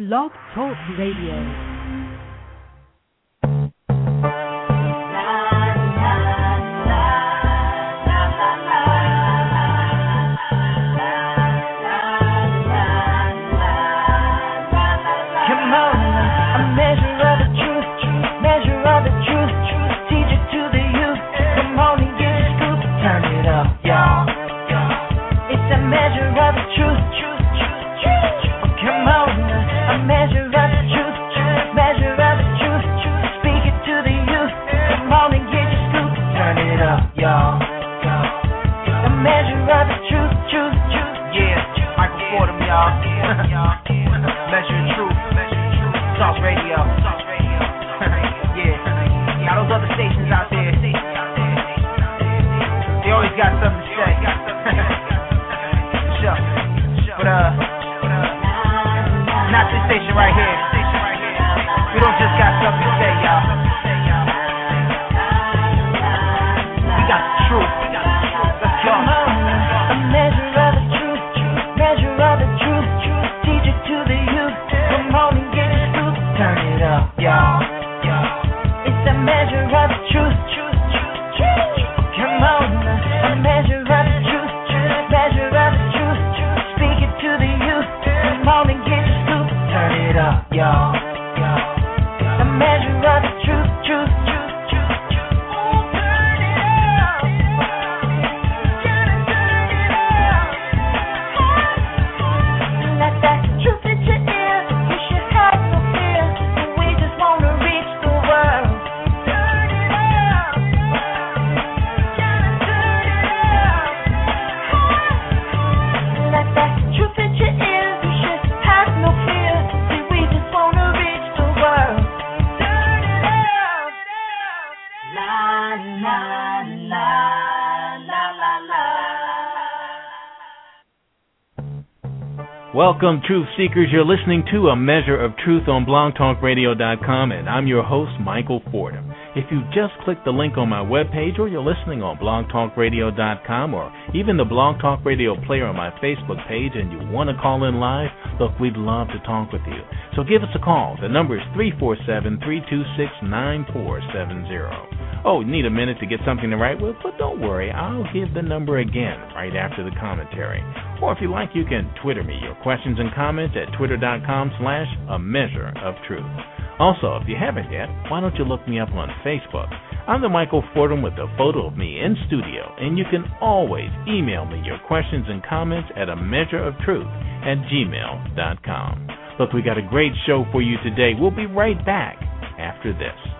Blog Talk Radio. Got something to say. sure. But uh, not this station right here. We don't just got something to say, y'all. We got the truth. Welcome, Truth Seekers. You're listening to A Measure of Truth on blogtalkradio.com, and I'm your host, Michael Fordham. If you just clicked the link on my webpage, or you're listening on blogtalkradio.com, or even the Blog Talk Radio player on my Facebook page, and you want to call in live, look, we'd love to talk with you. So give us a call. The number is 347 326 9470. Oh, need a minute to get something to write with? But don't worry, I'll give the number again right after the commentary. Or if you like, you can Twitter me your questions and comments at twitter.com slash a measure of truth. Also, if you haven't yet, why don't you look me up on Facebook? I'm the Michael Fordham with a photo of me in studio, and you can always email me your questions and comments at a measure of truth at gmail.com. Look, we got a great show for you today. We'll be right back after this.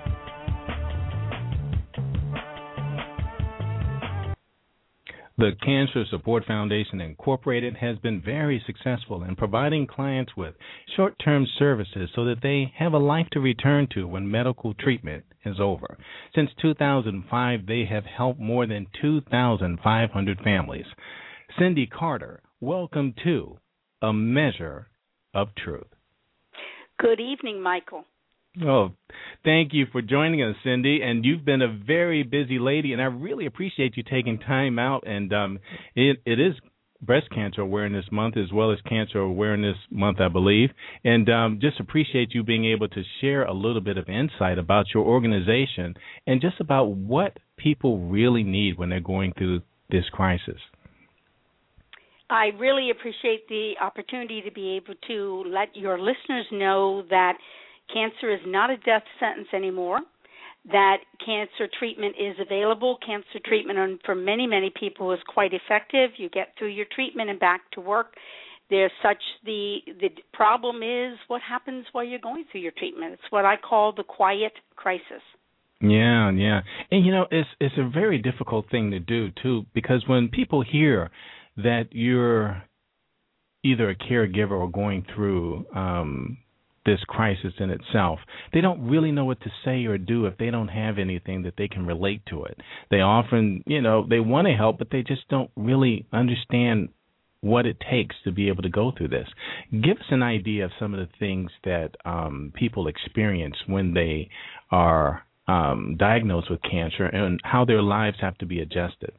The Cancer Support Foundation Incorporated has been very successful in providing clients with short term services so that they have a life to return to when medical treatment is over. Since 2005, they have helped more than 2,500 families. Cindy Carter, welcome to A Measure of Truth. Good evening, Michael. Oh, thank you for joining us, Cindy. And you've been a very busy lady, and I really appreciate you taking time out. And um, it it is Breast Cancer Awareness Month as well as Cancer Awareness Month, I believe. And um, just appreciate you being able to share a little bit of insight about your organization and just about what people really need when they're going through this crisis. I really appreciate the opportunity to be able to let your listeners know that cancer is not a death sentence anymore, that cancer treatment is available. Cancer treatment for many, many people is quite effective. You get through your treatment and back to work. There's such the the problem is what happens while you're going through your treatment. It's what I call the quiet crisis. Yeah, yeah. And you know, it's it's a very difficult thing to do too because when people hear that you're either a caregiver or going through um this crisis in itself. They don't really know what to say or do if they don't have anything that they can relate to it. They often, you know, they want to help, but they just don't really understand what it takes to be able to go through this. Give us an idea of some of the things that um, people experience when they are um, diagnosed with cancer and how their lives have to be adjusted.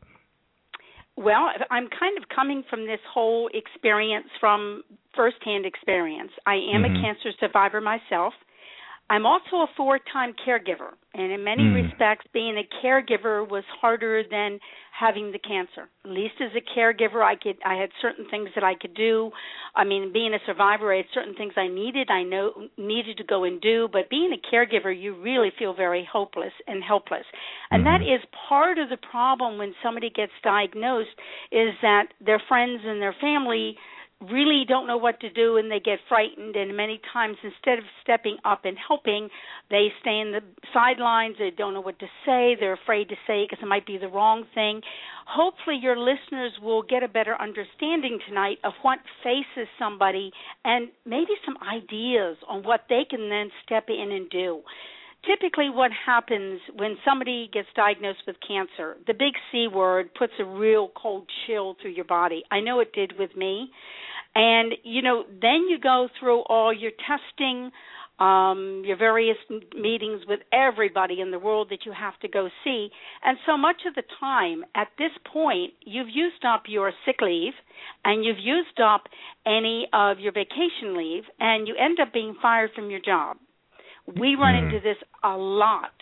Well, I'm kind of coming from this whole experience from firsthand experience. I am Mhm. a cancer survivor myself. I'm also a four time caregiver, and in many Mm. respects, being a caregiver was harder than having the cancer. At least as a caregiver, I could I had certain things that I could do. I mean, being a survivor, I had certain things I needed, I know needed to go and do. But being a caregiver, you really feel very hopeless and helpless, and that Mhm. is part of the problem when somebody gets diagnosed. Is that their friends and their family really don't know what to do and they get frightened and many times instead of stepping up and helping they stay in the sidelines they don't know what to say they're afraid to say it because it might be the wrong thing. Hopefully your listeners will get a better understanding tonight of what faces somebody and maybe some ideas on what they can then step in and do. Typically what happens when somebody gets diagnosed with cancer the big c word puts a real cold chill through your body. I know it did with me and you know then you go through all your testing um your various meetings with everybody in the world that you have to go see and so much of the time at this point you've used up your sick leave and you've used up any of your vacation leave and you end up being fired from your job we run Mm. into this a lot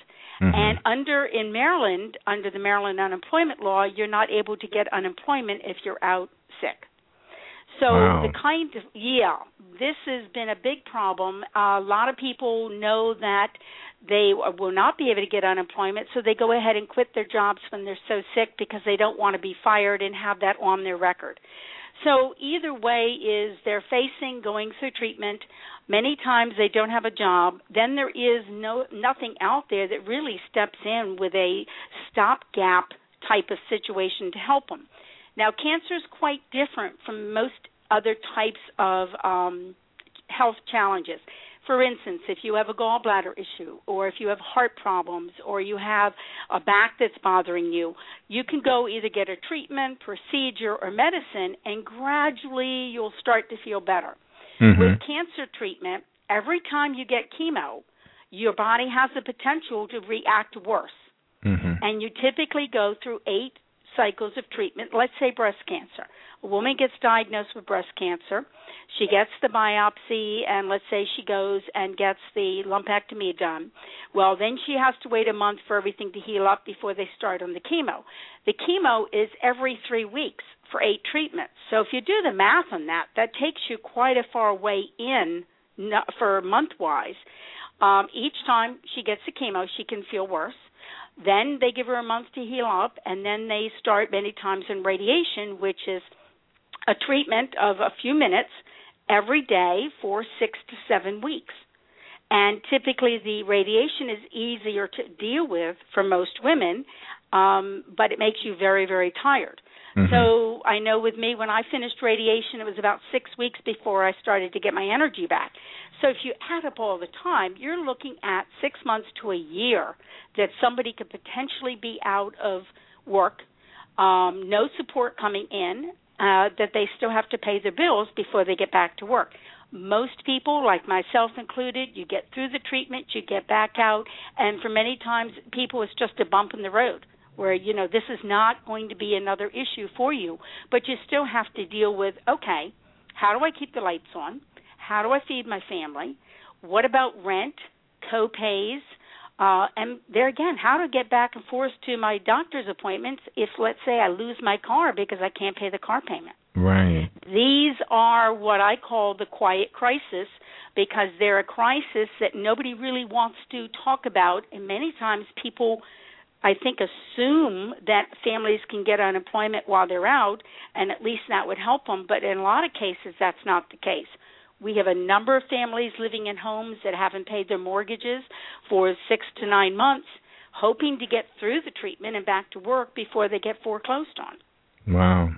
Mhm. and under in Maryland, under the Maryland unemployment law, you're not able to get unemployment if you're out sick. So Wow. the kind of yeah, this has been a big problem. a lot of people know that they will not be able to get unemployment, so they go ahead and quit their jobs when they're so sick because they don't want to be fired and have that on their record. So either way is they're facing going through treatment. Many times they don't have a job. Then there is no nothing out there that really steps in with a stopgap type of situation to help them. Now, cancer is quite different from most other types of um, health challenges. For instance, if you have a gallbladder issue, or if you have heart problems, or you have a back that's bothering you, you can go either get a treatment, procedure, or medicine, and gradually you'll start to feel better. Mhm. With cancer treatment, every time you get chemo, your body has the potential to react worse. Mhm. And you typically go through eight cycles of treatment. Let's say breast cancer. A woman gets diagnosed with breast cancer. She gets the biopsy, and let's say she goes and gets the lumpectomy done. Well, then she has to wait a month for everything to heal up before they start on the chemo. The chemo is every three weeks for eight treatments. So if you do the math on that, that takes you quite a far way in for month wise. Um, each time she gets the chemo, she can feel worse. Then they give her a month to heal up, and then they start many times in radiation, which is a treatment of a few minutes every day for six to seven weeks. And typically, the radiation is easier to deal with for most women, um, but it makes you very, very tired. Mhm. So I know with me, when I finished radiation, it was about six weeks before I started to get my energy back. So if you add up all the time, you're looking at six months to a year that somebody could potentially be out of work, um, no support coming in, uh, that they still have to pay their bills before they get back to work. Most people, like myself included, you get through the treatment, you get back out, and for many times, people, it's just a bump in the road where you know this is not going to be another issue for you but you still have to deal with okay how do i keep the lights on how do i feed my family what about rent co-pays uh and there again how to get back and forth to my doctor's appointments if let's say i lose my car because i can't pay the car payment Right. these are what I call the quiet crisis because they're a crisis that nobody really wants to talk about, and many times people, I think, assume that families can get unemployment while they're out, and at least that would help them. But in a lot of cases, that's not the case. We have a number of families living in homes that haven't paid their mortgages for six to nine months, hoping to get through the treatment and back to work before they get foreclosed on. Wow.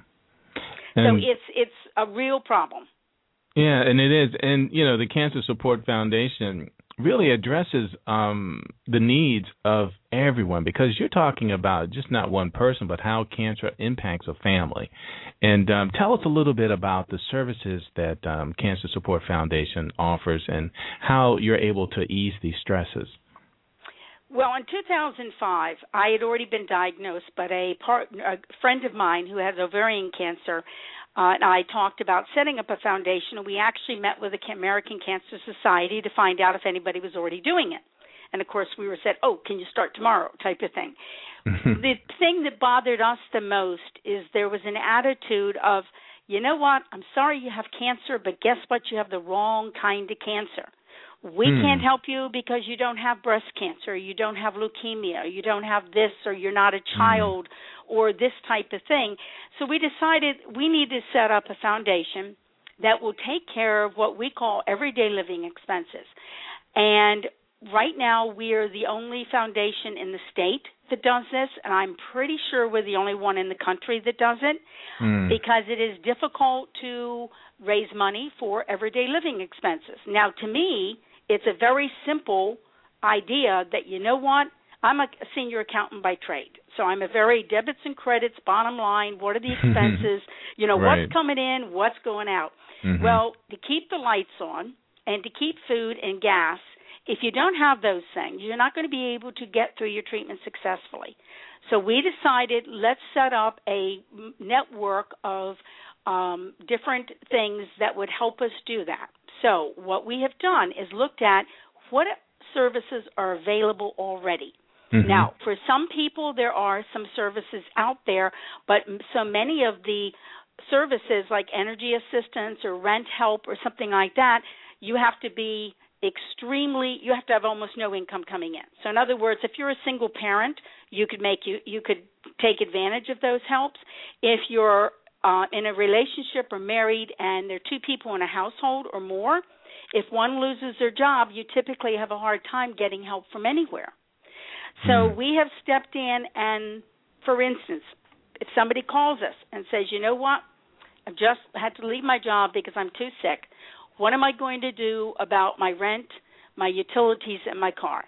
so it's it's a real problem. Yeah, and it is, and you know, the Cancer Support Foundation really addresses um, the needs of everyone because you're talking about just not one person, but how cancer impacts a family. And um, tell us a little bit about the services that um, Cancer Support Foundation offers and how you're able to ease these stresses. Well, in 2005, I had already been diagnosed, but a, part, a friend of mine who has ovarian cancer uh, and I talked about setting up a foundation. We actually met with the American Cancer Society to find out if anybody was already doing it. And of course, we were said, "Oh, can you start tomorrow?" type of thing. the thing that bothered us the most is there was an attitude of, you know what? I'm sorry you have cancer, but guess what? You have the wrong kind of cancer. We Hmm. can't help you because you don't have breast cancer, you don't have leukemia, you don't have this, or you're not a child, or this type of thing. So we decided we need to set up a foundation that will take care of what we call everyday living expenses. And right now, we are the only foundation in the state that does this, and I'm pretty sure we're the only one in the country that does it Hmm. because it is difficult to raise money for everyday living expenses. Now, to me, it's a very simple idea that you know what? I'm a senior accountant by trade. So I'm a very debits and credits, bottom line, what are the expenses, you know, Right. what's coming in, what's going out. Mhm. Well, to keep the lights on and to keep food and gas, if you don't have those things, you're not going to be able to get through your treatment successfully. So we decided let's set up a network of um, different things that would help us do that. So what we have done is looked at what services are available already. Mhm. Now, for some people, there are some services out there, but so many of the services like energy assistance or rent help or something like that, you have to be extremely you have to have almost no income coming in. So in other words, if you're a single parent, you could make you you could take advantage of those helps. If you're uh, in a relationship or married and there are two people in a household or more, if one loses their job, you typically have a hard time getting help from anywhere. So Hmm. we have stepped in and, for instance, if somebody calls us and says, you know what, I've just had to leave my job because I'm too sick. What am I going to do about my rent, my utilities, and my car?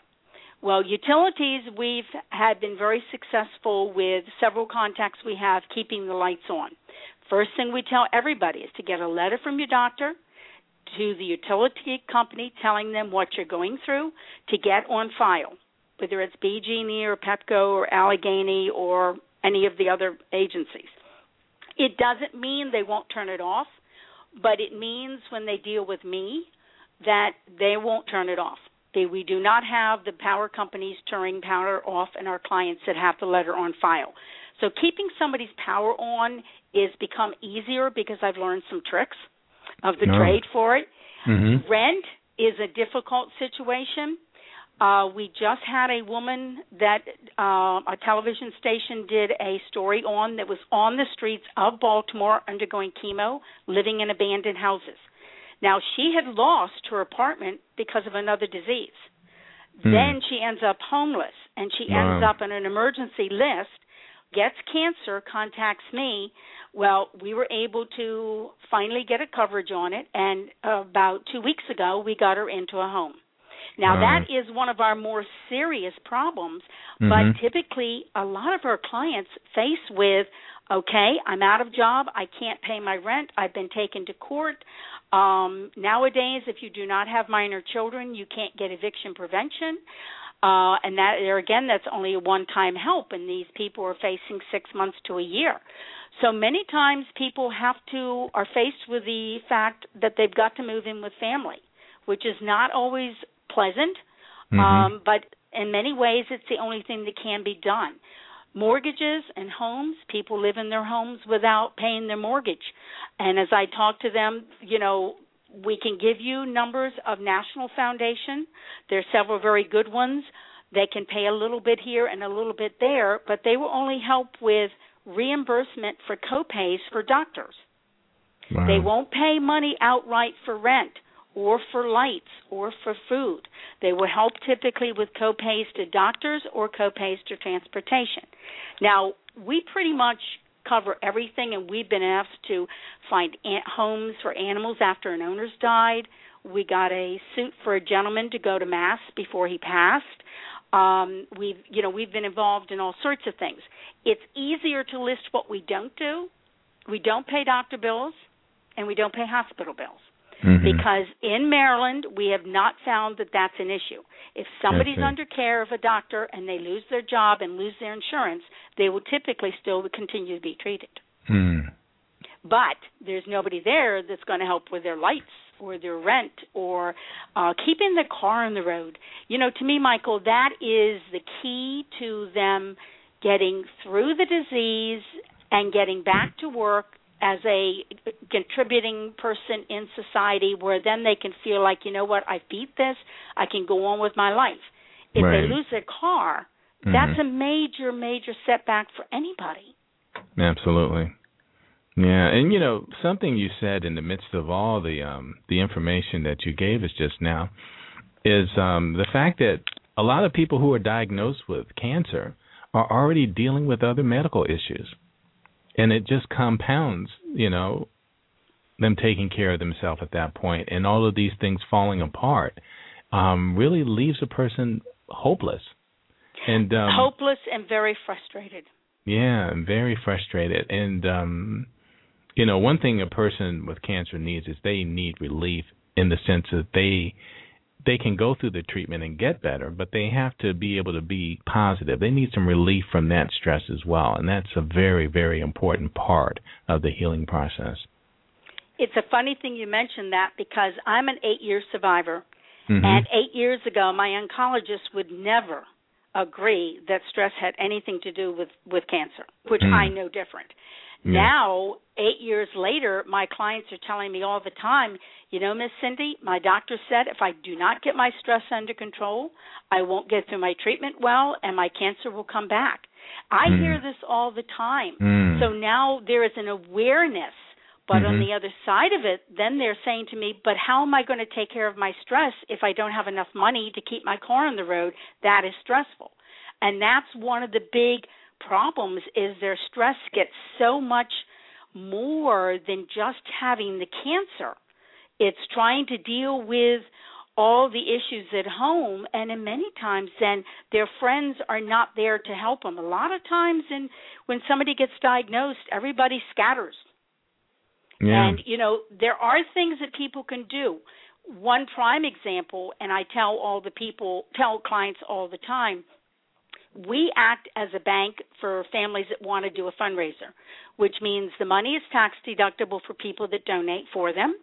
Well, utilities, we've had been very successful with several contacts we have keeping the lights on. First thing we tell everybody is to get a letter from your doctor to the utility company telling them what you're going through to get on file, whether it's BG&E or Pepco or Allegheny or any of the other agencies. It doesn't mean they won't turn it off, but it means when they deal with me that they won't turn it off. They, we do not have the power companies turning power off and our clients that have the letter on file. So keeping somebody's power on is become easier because I've learned some tricks of the No. trade for it. Mhm. Rent is a difficult situation. Uh, we just had a woman that uh, a television station did a story on that was on the streets of Baltimore undergoing chemo, living in abandoned houses. Now she had lost her apartment because of another disease. Hmm. Then she ends up homeless and she ends up on an emergency list, gets cancer, contacts me. Well, we were able to finally get a coverage on it, and about two weeks ago, we got her into a home. Now, that is one of our more serious problems, Mhm. but typically, a lot of our clients face with okay, I'm out of job, I can't pay my rent, I've been taken to court. Um, nowadays, if you do not have minor children, you can't get eviction prevention. Uh, and that there again, that's only a one-time help, and these people are facing six months to a year. So many times, people have to are faced with the fact that they've got to move in with family, which is not always pleasant. Mhm. Um, but in many ways, it's the only thing that can be done. Mortgages and homes, people live in their homes without paying their mortgage. And as I talk to them, you know, we can give you numbers of National Foundation. There are several very good ones. They can pay a little bit here and a little bit there, but they will only help with reimbursement for copays for doctors. Wow. They won't pay money outright for rent or for lights or for food. They will help typically with copays to doctors or copays to transportation. Now, we pretty much cover everything and we've been asked to find homes for animals after an owner's died. We got a suit for a gentleman to go to mass before he passed. Um, we've you know we've been involved in all sorts of things. It's easier to list what we don't do. We don't pay doctor bills and we don't pay hospital bills. Mhm. because in Maryland we have not found that that's an issue. If somebody's under care of a doctor and they lose their job and lose their insurance, they will typically still continue to be treated. Hmm. But there's nobody there that's going to help with their lights or their rent or uh keeping the car on the road. You know, to me Michael, that is the key to them getting through the disease and getting back to work as a contributing person in society where then they can feel like, you know what, I beat this, I can go on with my life. If Right. they lose their car, Mhm. that's a major, major setback for anybody. Absolutely. Yeah, and you know something you said in the midst of all the um, the information that you gave us just now is um, the fact that a lot of people who are diagnosed with cancer are already dealing with other medical issues, and it just compounds, you know, them taking care of themselves at that point, and all of these things falling apart um, really leaves a person hopeless and um, Hopeless and very frustrated. yeah, I'm very frustrated. And um you know, one thing a person with cancer needs is they need relief in the sense that they they can go through the treatment and get better, but they have to be able to be positive. They need some relief from that stress as well, and that's a very very important part of the healing process. It's a funny thing you mentioned that because I'm an 8-year survivor Mhm. and 8 years ago my oncologist would never agree that stress had anything to do with with cancer, which Mm. I know different. Yeah. Now, 8 years later, my clients are telling me all the time, you know, Miss Cindy, my doctor said if I do not get my stress under control, I won't get through my treatment well and my cancer will come back. I Mm. hear this all the time. Mm. So now there is an awareness, but on Mhm. the other side of it, then they're saying to me, but how am I going to take care of my stress if I don't have enough money to keep my car on the road? That is stressful. And that's one of the big problems is their stress gets so much more than just having the cancer. It's trying to deal with all the issues at home and in many times then their friends are not there to help them. A lot of times and when somebody gets diagnosed, everybody scatters. yeah. And you know, there are things that people can do. One prime example, and I tell all the people, tell clients all the time, we act as a bank for families that want to do a fundraiser, which means the money is tax deductible for people that donate for them,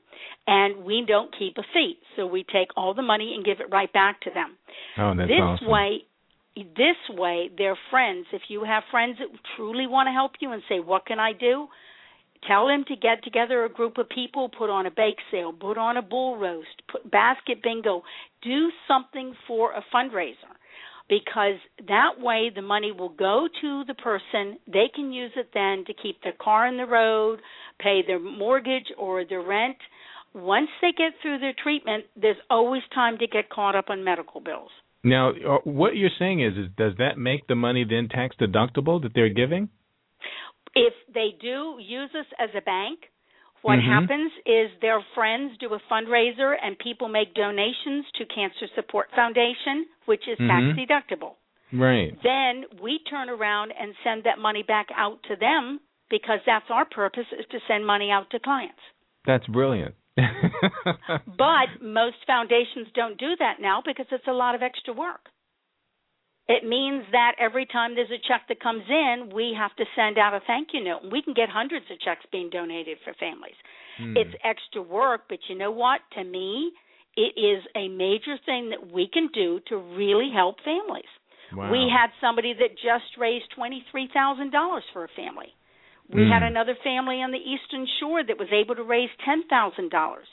and we don't keep a fee. So we take all the money and give it right back to them oh, that's this awesome. way this way their friends if you have friends that truly want to help you and say what can i do tell them to get together a group of people put on a bake sale put on a bull roast put basket bingo do something for a fundraiser because that way the money will go to the person. They can use it then to keep their car on the road pay their mortgage or their rent. Once they get through their treatment there's always time to get caught up on medical bills. Now, uh, what you're saying is, is does that make the money then tax deductible that they're giving? if they do use us as a bank, what Mhm. happens is their friends do a fundraiser and people make donations to Cancer Support Foundation, which is Mhm. tax deductible. Right. Then we turn around and send that money back out to them because that's our purpose is to send money out to clients. That's brilliant. But most foundations don't do that now because it's a lot of extra work. It means that every time there's a check that comes in, we have to send out a thank you note. We can get hundreds of checks being donated for families. Hmm. It's extra work, but you know what? To me, it is a major thing that we can do to really help families. wow. We had somebody that just raised $23,000 for a family. We had Mm. another family on the Eastern Shore that was able to raise $10,000.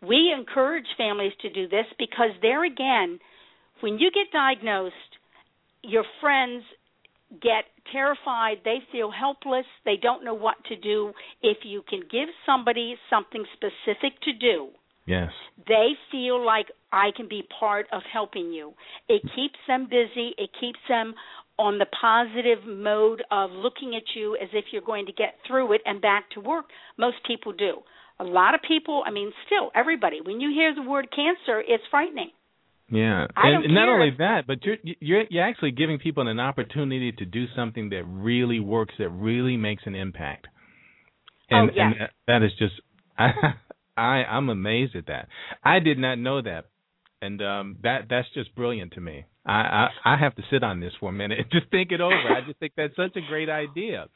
We encourage families to do this because there again, when you get diagnosed, your friends get terrified, they feel helpless, they don't know what to do. If you can give somebody something specific to do, yes. they feel like I can be part of helping you. It keeps them busy, it keeps them on the positive mode of looking at you as if you're going to get through it and back to work. Most people do. A lot of people, I mean, still, everybody, when you hear the word cancer, it's frightening. Yeah, I and don't only that, but you're you're you're actually giving people an opportunity to do something that really works, that really makes an impact. And, Oh, yes. and that- that is just I I'm amazed at that. I did not know that, and um, that that's just brilliant to me. I, I I have to sit on this for a minute and just think it over. I just think that's such a great idea.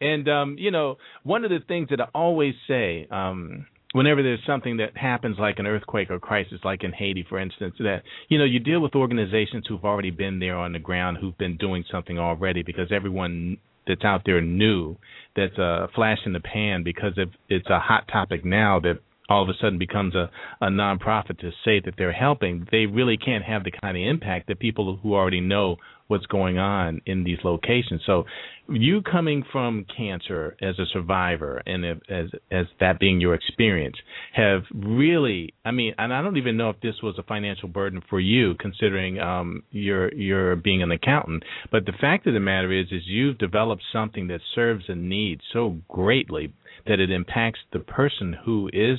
And um, you know, one of the things that I always say, um, whenever there's something that happens like an earthquake or crisis like in Haiti for instance that you know you deal with organizations who've already been there on the ground who've been doing something already because everyone that's out there new that's a flash in the pan because if it's a hot topic now that all of a sudden becomes a, a nonprofit to say that they're helping, they really can't have the kind of impact that people who already know what's going on in these locations. So, you coming from cancer as a survivor and as as that being your experience have really, I mean, and I don't even know if this was a financial burden for you, considering um, you're being an accountant. But the fact of the matter is, is you've developed something that serves a need so greatly that it impacts the person who is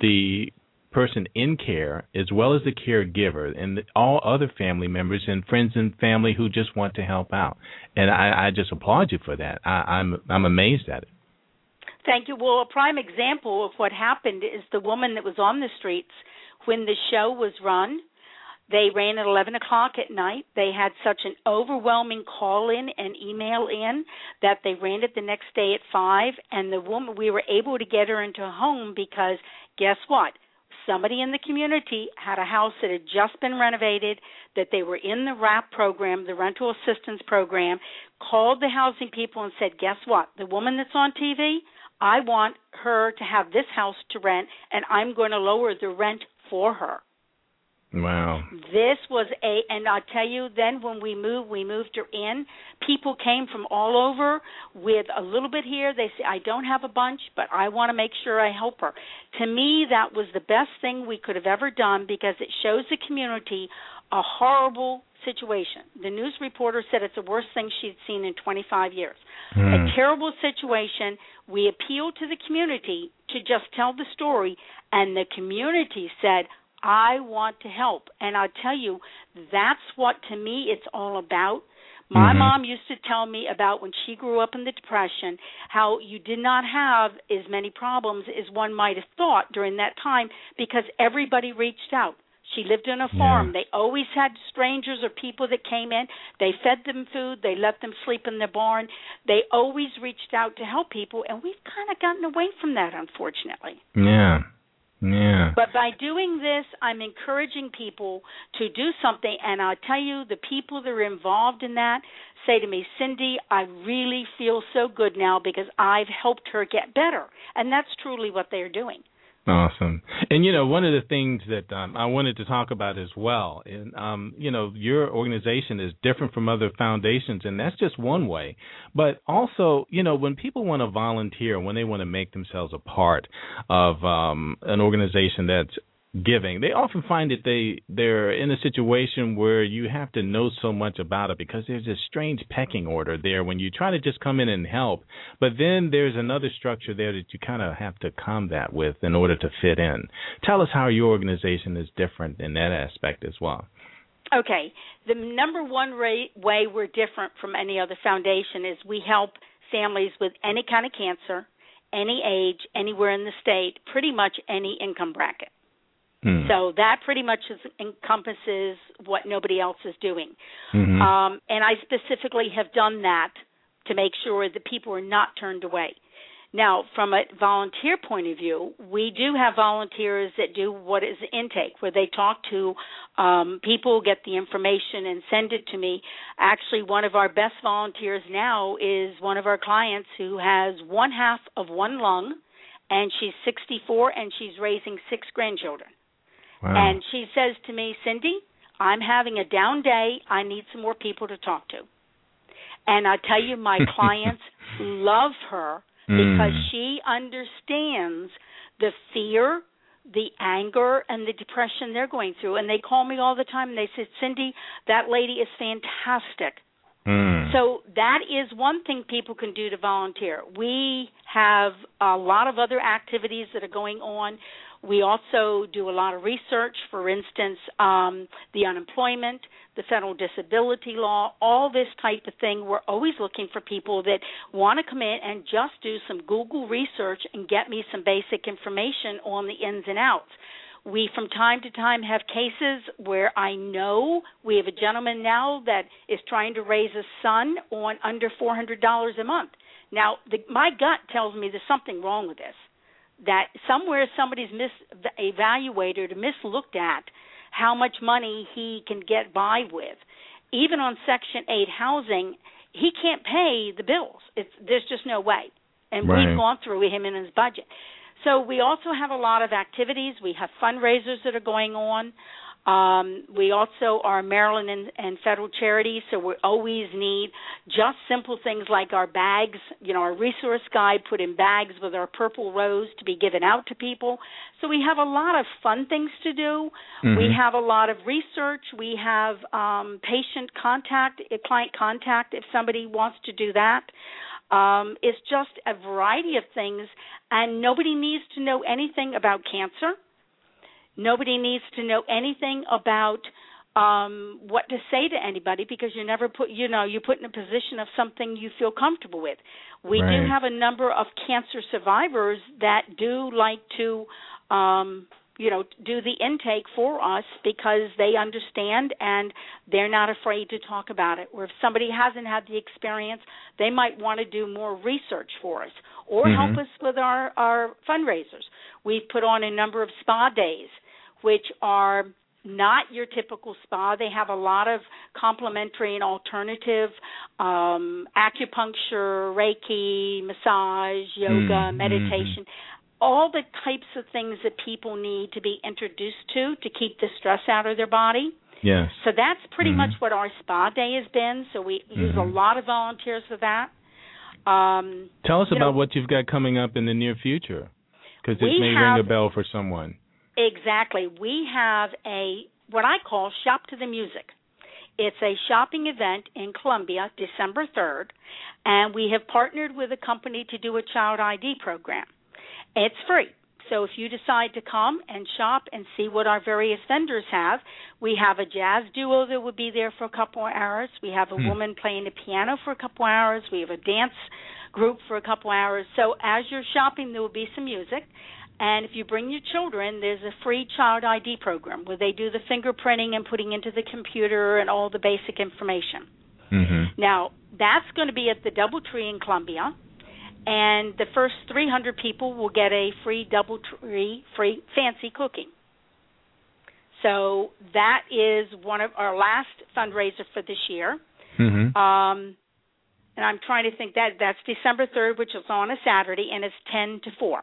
the person in care as well as the caregiver and all other family members and friends and family who just want to help out. And I, I just applaud you for that. I, I'm I'm amazed at it. Thank you. Well, a prime example of what happened is the woman that was on the streets when the show was run. They ran at 11 o'clock at night. They had such an overwhelming call in and email in that they ran it the next day at 5. And the woman, we were able to get her into a home because guess what? Somebody in the community had a house that had just been renovated, that they were in the RAP program, the rental assistance program, called the housing people and said, Guess what? The woman that's on TV, I want her to have this house to rent, and I'm going to lower the rent for her. Wow. This was a, and I'll tell you, then when we moved, we moved her in. People came from all over with a little bit here. They say, I don't have a bunch, but I want to make sure I help her. To me, that was the best thing we could have ever done because it shows the community a horrible situation. The news reporter said it's the worst thing she'd seen in 25 years. Mm. A terrible situation. We appealed to the community to just tell the story, and the community said, I want to help. And I'll tell you, that's what to me it's all about. My mm-hmm. mom used to tell me about when she grew up in the Depression, how you did not have as many problems as one might have thought during that time because everybody reached out. She lived on a farm. Yeah. They always had strangers or people that came in. They fed them food. They let them sleep in their barn. They always reached out to help people, and we've kind of gotten away from that, unfortunately. Yeah. Yeah. But by doing this, I'm encouraging people to do something, and I'll tell you, the people that are involved in that say to me, Cindy, I really feel so good now because I've helped her get better. And that's truly what they're doing. Awesome. And you know, one of the things that um, I wanted to talk about as well, and um, you know, your organization is different from other foundations, and that's just one way. But also, you know, when people want to volunteer, when they want to make themselves a part of um, an organization that's giving. They often find that they they're in a situation where you have to know so much about it because there's a strange pecking order there when you try to just come in and help, but then there's another structure there that you kind of have to combat with in order to fit in. Tell us how your organization is different in that aspect as well. Okay, the number one way we're different from any other foundation is we help families with any kind of cancer, any age, anywhere in the state, pretty much any income bracket. Hmm. So that pretty much is, encompasses what nobody else is doing. Mm-hmm. Um, and I specifically have done that to make sure that people are not turned away. Now, from a volunteer point of view, we do have volunteers that do what is intake, where they talk to um, people, get the information, and send it to me. Actually, one of our best volunteers now is one of our clients who has one half of one lung, and she's 64 and she's raising six grandchildren. Wow. And she says to me, Cindy, I'm having a down day. I need some more people to talk to. And I tell you, my clients love her because mm. she understands the fear, the anger, and the depression they're going through. And they call me all the time and they say, Cindy, that lady is fantastic. Mm. So that is one thing people can do to volunteer. We have a lot of other activities that are going on We also do a lot of research, for instance, um, the unemployment, the federal disability law, all this type of thing. We're always looking for people that want to come in and just do some Google research and get me some basic information on the ins and outs. We from time to time have cases where I know we have a gentleman now that is trying to raise a son on under $400 a month. Now, the, my gut tells me there's something wrong with this. That somewhere somebody's misevaluated or mislooked at how much money he can get by with. Even on Section 8 housing, he can't pay the bills. It's, there's just no way. And right. we've gone through him in his budget. So we also have a lot of activities. We have fundraisers that are going on. Um, we also are Maryland and, and, federal charities, so we always need just simple things like our bags, you know, our resource guide put in bags with our purple rose to be given out to people. So we have a lot of fun things to do. Mm-hmm. We have a lot of research. We have um, patient contact, client contact if somebody wants to do that. Um, it's just a variety of things, and nobody needs to know anything about cancer Nobody needs to know anything about um what to say to anybody because you're never put you know you put in a position of something you feel comfortable with we right. do have a number of cancer survivors that do like to um you know do the intake for us because they understand and they're not afraid to talk about it or if somebody hasn't had the experience they might want to do more research for us or mm-hmm. help us with our our fundraisers we've put on a number of spa days which are not your typical spa. They have a lot of complementary and alternative um, acupuncture, Reiki, massage, yoga, mm-hmm. meditation, all the types of things that people need to be introduced to to keep the stress out of their body. Yes. So that's pretty mm-hmm. much what our spa day has been. So we use a Mm-hmm. lot of volunteers for that. Um, Tell us about know, what you've got coming up in the near future, because it may have- ring a bell for someone. Exactly. We have a what I call Shop to the Music. It's a shopping event in Columbia, December 3rd, and we have partnered with a company to do a child ID program. It's free. So if you decide to come and shop and see what our various vendors have, we have a jazz duo that will be there for a couple of hours. We have a Hmm. woman playing the piano for a couple of hours. We have a dance group for a couple of hours. So as you're shopping, there will be some music. And if you bring your children, there's a free child ID program where they do the fingerprinting and putting into the computer and all the basic information. Mm-hmm. Now, that's going to be at the Doubletree in Columbia, and the first 300 people will get a free Doubletree free fancy cooking. So that is one of our last fundraiser for this year. Mm-hmm. Um, and I'm trying to think that that's December 3rd, which is on a Saturday, and it's 10 to 4.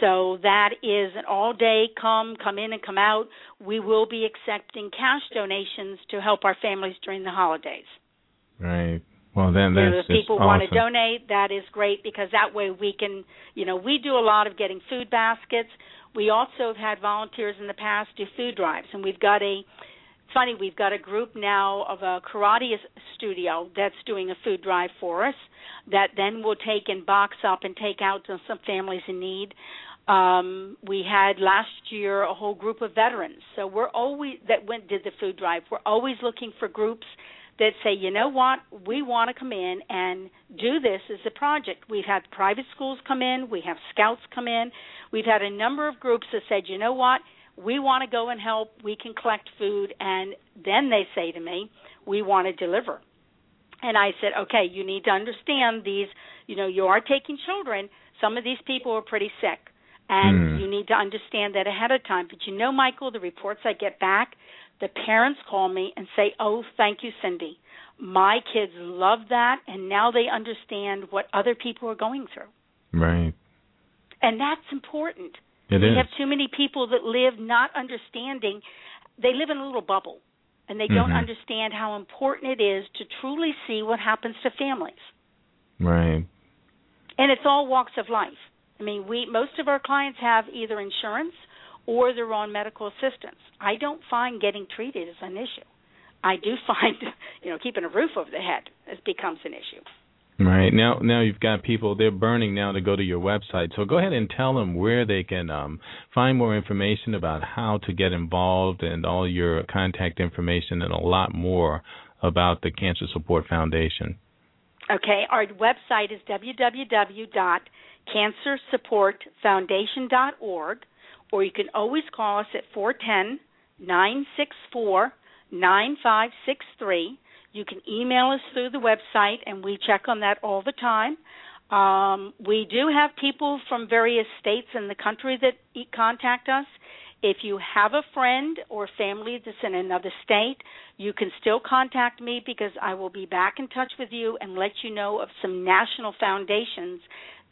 So that is an all day come, come in and come out. We will be accepting cash donations to help our families during the holidays. Right. Well, then You know, if people just want to donate, that is great because that way we can, you know, we do a lot of getting food baskets. We also have had volunteers in the past do food drives, and we've got a. It's funny, we've got a group now of a karate studio that's doing a food drive for us. That then will take and box up and take out to some families in need. Um, we had last year a whole group of veterans, so we're always that went did the food drive. We're always looking for groups that say, you know what, we want to come in and do this as a project. We've had private schools come in, we have scouts come in, we've had a number of groups that said, you know what, we want to go and help, we can collect food, and then they say to me, we want to deliver. And I said, okay, you need to understand these, you know, you are taking children. Some of these people are pretty sick, and Mm. you need to understand that ahead of time. But you know, Michael, the reports I get back, the parents call me and say, "Oh, thank you, Cindy. My kids love that, and now they understand what other people are going through." Right. And that's important. It we is. have too many people that live not understanding. They live in a little bubble, and they don't Mhm. understand how important it is to truly see what happens to families. Right. And it's all walks of life. I mean, we most of our clients have either insurance or they're on medical assistance. I don't find getting treated as an issue. I do find, you know, keeping a roof over the head becomes an issue. Right now, now you've got people they're burning now to go to your website. So go ahead and tell them where they can um, find more information about how to get involved and all your contact information and a lot more about the Cancer Support Foundation. Okay, our website is www.cancersupportfoundation.org, or you can always call us at 410 964 9563 you can email us through the website, and we check on that all the time. Um, we do have people from various states in the country that contact us. If you have a friend or family that's in another state, you can still contact me because I will be back in touch with you and let you know of some national foundations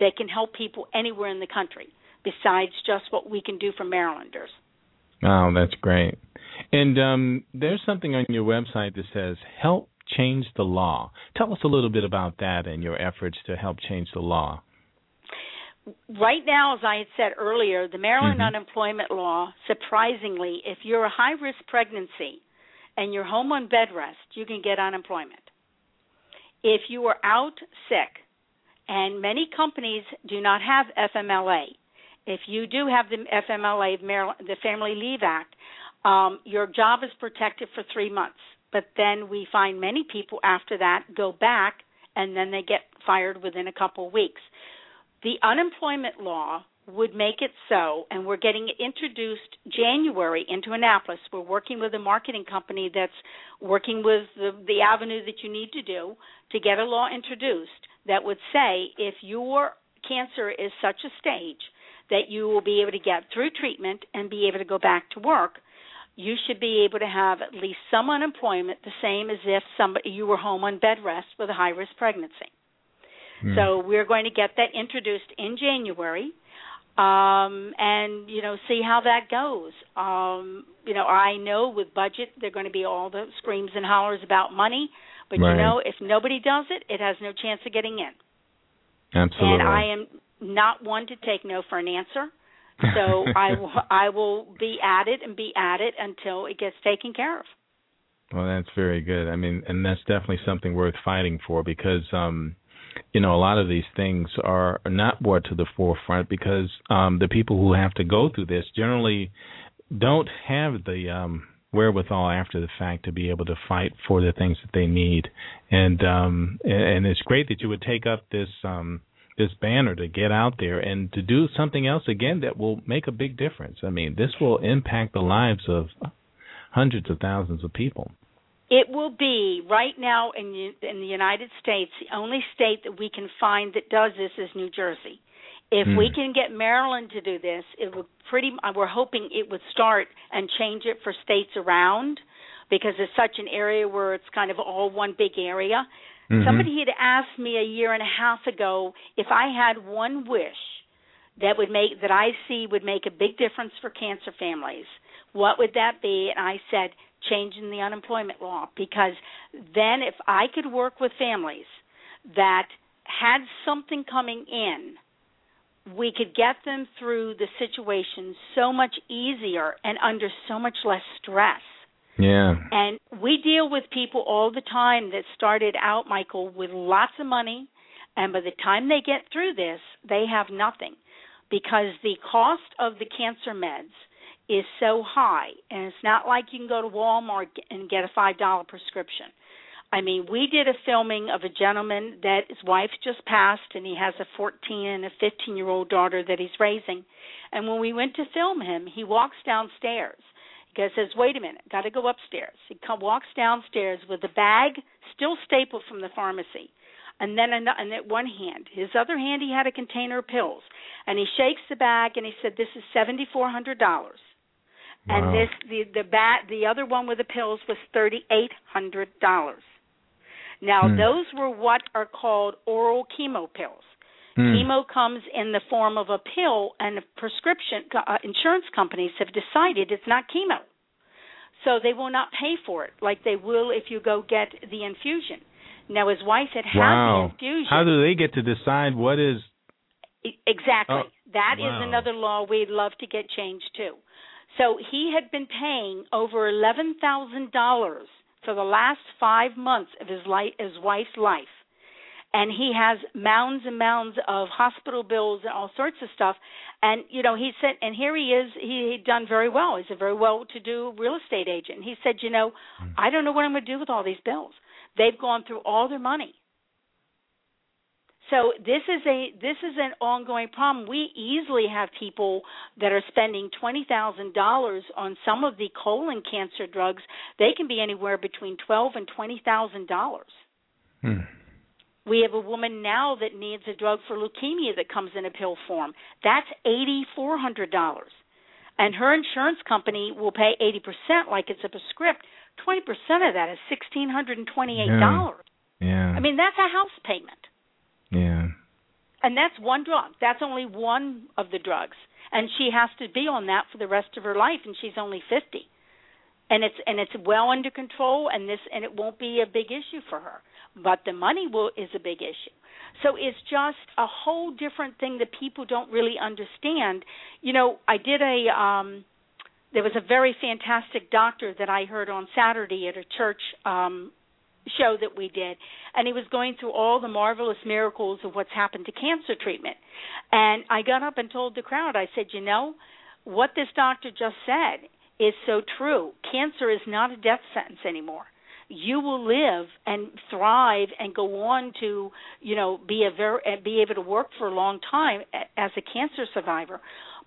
that can help people anywhere in the country besides just what we can do for Marylanders. Oh, that's great. And um, there's something on your website that says help change the law. Tell us a little bit about that and your efforts to help change the law. Right now, as I had said earlier, the Maryland mm-hmm. unemployment law, surprisingly, if you're a high risk pregnancy and you're home on bed rest, you can get unemployment. If you are out sick, and many companies do not have FMLA, if you do have the FMLA, the Family Leave Act, um, your job is protected for three months but then we find many people after that go back and then they get fired within a couple of weeks. The unemployment law would make it so, and we're getting it introduced January into Annapolis. We're working with a marketing company that's working with the, the avenue that you need to do to get a law introduced that would say if your cancer is such a stage that you will be able to get through treatment and be able to go back to work, you should be able to have at least some unemployment, the same as if somebody you were home on bed rest with a high risk pregnancy. Mm. So we're going to get that introduced in January, um, and you know see how that goes. Um, you know, I know with budget there are going to be all the screams and hollers about money, but right. you know if nobody does it, it has no chance of getting in. Absolutely. And I am not one to take no for an answer. So I will I will be at it and be at it until it gets taken care of. Well, that's very good. I mean, and that's definitely something worth fighting for because um you know, a lot of these things are not brought to the forefront because um the people who have to go through this generally don't have the um wherewithal after the fact to be able to fight for the things that they need. And um and it's great that you would take up this um this banner to get out there and to do something else again that will make a big difference. I mean, this will impact the lives of hundreds of thousands of people. It will be right now in in the United States. The only state that we can find that does this is New Jersey. If we Hmm. can get Maryland to do this, it would pretty. We're hoping it would start and change it for states around, because it's such an area where it's kind of all one big area. Mm-hmm. Somebody had asked me a year and a half ago if I had one wish that would make that I see would make a big difference for cancer families. What would that be? And I said changing the unemployment law because then if I could work with families that had something coming in, we could get them through the situation so much easier and under so much less stress. Yeah. And we deal with people all the time that started out, Michael, with lots of money, and by the time they get through this, they have nothing because the cost of the cancer meds is so high, and it's not like you can go to Walmart and get a five dollar prescription. I mean, we did a filming of a gentleman that his wife just passed, and he has a 14 and a 15 year old daughter that he's raising. And when we went to film him, he walks downstairs guy says, "Wait a minute, got to go upstairs." He come, walks downstairs with a bag still stapled from the pharmacy, and then in, in one hand, his other hand, he had a container of pills, and he shakes the bag and he said, "This is seventy four hundred dollars." Wow. And this the the bat the other one with the pills was thirty eight hundred dollars. Now Hmm. those were what are called oral chemo pills. Hmm. Chemo comes in the form of a pill, and prescription uh, insurance companies have decided it's not chemo, so they will not pay for it like they will if you go get the infusion. Now, his wife had had Wow. the infusion. How do they get to decide what is Exactly. Oh, That is wow. another law we'd love to get changed too. So he had been paying over eleven thousand dollars for the last five months of his life, his wife's life, and he has mounds and mounds of hospital bills and all sorts of stuff. And you know, he said, and here he is. He he'd done very well. He's a very well-to-do real estate agent. He said, you know, hmm. I don't know what I'm going to do with all these bills. They've gone through all their money. So this is a this is an ongoing problem. We easily have people that are spending twenty thousand dollars on some of the colon cancer drugs. They can be anywhere between twelve and twenty thousand dollars. Hmm. We have a woman now that needs a drug for leukemia that comes in a pill form. That's eighty four hundred dollars. And her insurance company will pay eighty percent like it's a prescript. Twenty percent of that is sixteen hundred and twenty eight dollars. Yeah. I mean that's a house payment. Yeah. And that's one drug. That's only one of the drugs. And she has to be on that for the rest of her life and she's only 50. And it's and it's well under control and this and it won't be a big issue for her. But the money will is a big issue. So it's just a whole different thing that people don't really understand. You know, I did a um there was a very fantastic doctor that I heard on Saturday at a church um show that we did. And he was going through all the marvelous miracles of what's happened to cancer treatment. And i got up and told the crowd i said you know what this doctor just said is so true. Cancer is not a death sentence anymore. You will live and thrive and go on to you know be a very be able to work for a long time as a cancer survivor.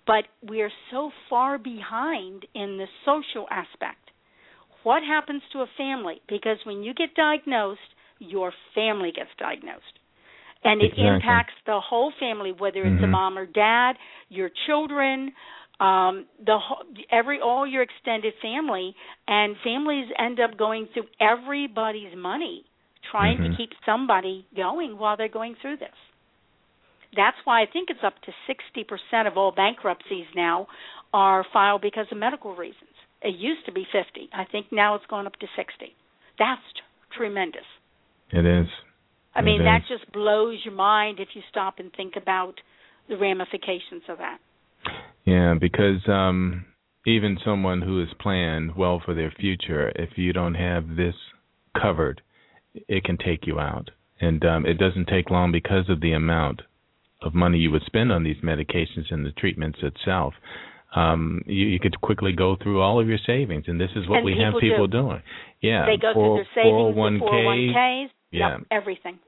But we are so far behind in the social aspect what happens to a family because when you get diagnosed your family gets diagnosed and it Exactly. impacts the whole family whether it's a Mhm. mom or dad your children um the whole, every all your extended family and families end up going through everybody's money trying Mhm. to keep somebody going while they're going through this that's why i think it's up to 60% of all bankruptcies now are filed because of medical reasons it used to be 50 i think now it's gone up to 60 that's tremendous It is. i It mean that just blows your mind if you stop and think about the ramifications of that Yeah, because um even someone who has planned well for their future, if you don't have this covered, it can take you out. And um it doesn't take long because of the amount of money you would spend on these medications and the treatments itself. Um you, you could quickly go through all of your savings and this is what And we have people do. doing. Yeah. they go through their savings, their 401ks, Yeah. yep, everything.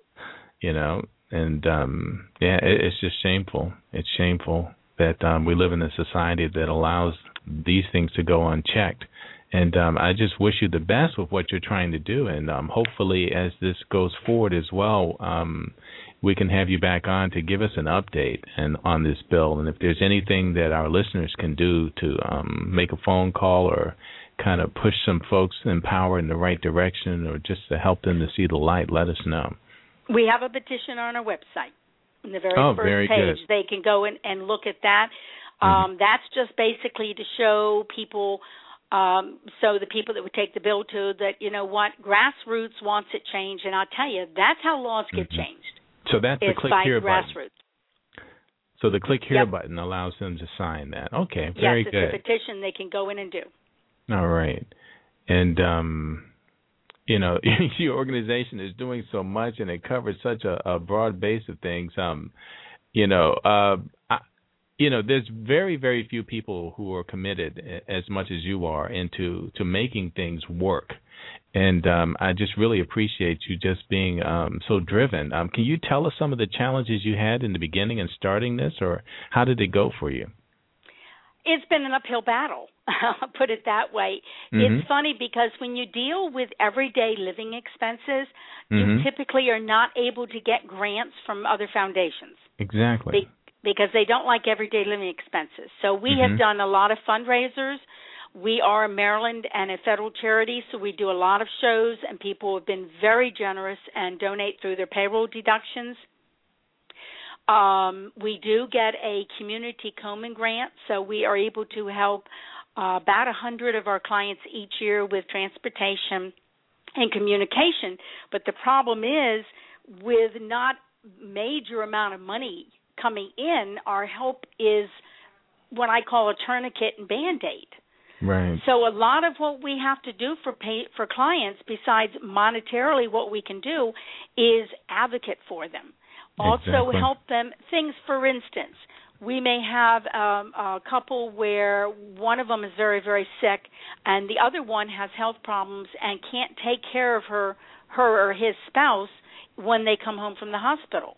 you know and um yeah it, it's just shameful it's shameful that um we live in a society that allows these things to go unchecked and um i just wish you the best with what you're trying to do and um hopefully as this goes forward as well um we can have you back on to give us an update and on this bill and if there's anything that our listeners can do to um make a phone call or kind of push some folks in power in the right direction or just to help them to see the light let us know We have a petition on our website. In the very Oh, first very page, good. Mm-hmm. they can go in and look at that. Um, That's just basically to show people, um, so the people that would take the bill to, that you know what, grassroots wants it changed, and I'll tell you, that's how laws get Mhm. changed. So that's the click here button. grassroots. So the click here Yep. button allows them to sign that. Okay, very yes, it's good. a petition they can go in and do. All right. And um you know, your organization is doing so much and it covers such a, a broad base of things. Um you know, uh I, you know, there's very very few people who are committed as much as you are into to making things work. And um I just really appreciate you just being um so driven. Um can you tell us some of the challenges you had in the beginning in starting this or how did it go for you? It's been an uphill battle. I'll put it that way. Mhm. It's funny because when you deal with everyday living expenses, Mhm. you typically are not able to get grants from other foundations Exactly. be- because they don't like everyday living expenses. So we Mhm. have done a lot of fundraisers. We are a Maryland and a federal charity, so we do a lot of shows, and people have been very generous and donate through their payroll deductions. Um, we do get a community Komen grant, so we are able to help uh, about a hundred of our clients each year with transportation and communication. But the problem is, with not major amount of money coming in, our help is what I call a tourniquet and band aid. Right. So a lot of what we have to do for pay, for clients, besides monetarily, what we can do is advocate for them. Also Exactly. help them. Things, for instance, we may have um, a couple where one of them is very very sick, and the other one has health problems and can't take care of her her or his spouse when they come home from the hospital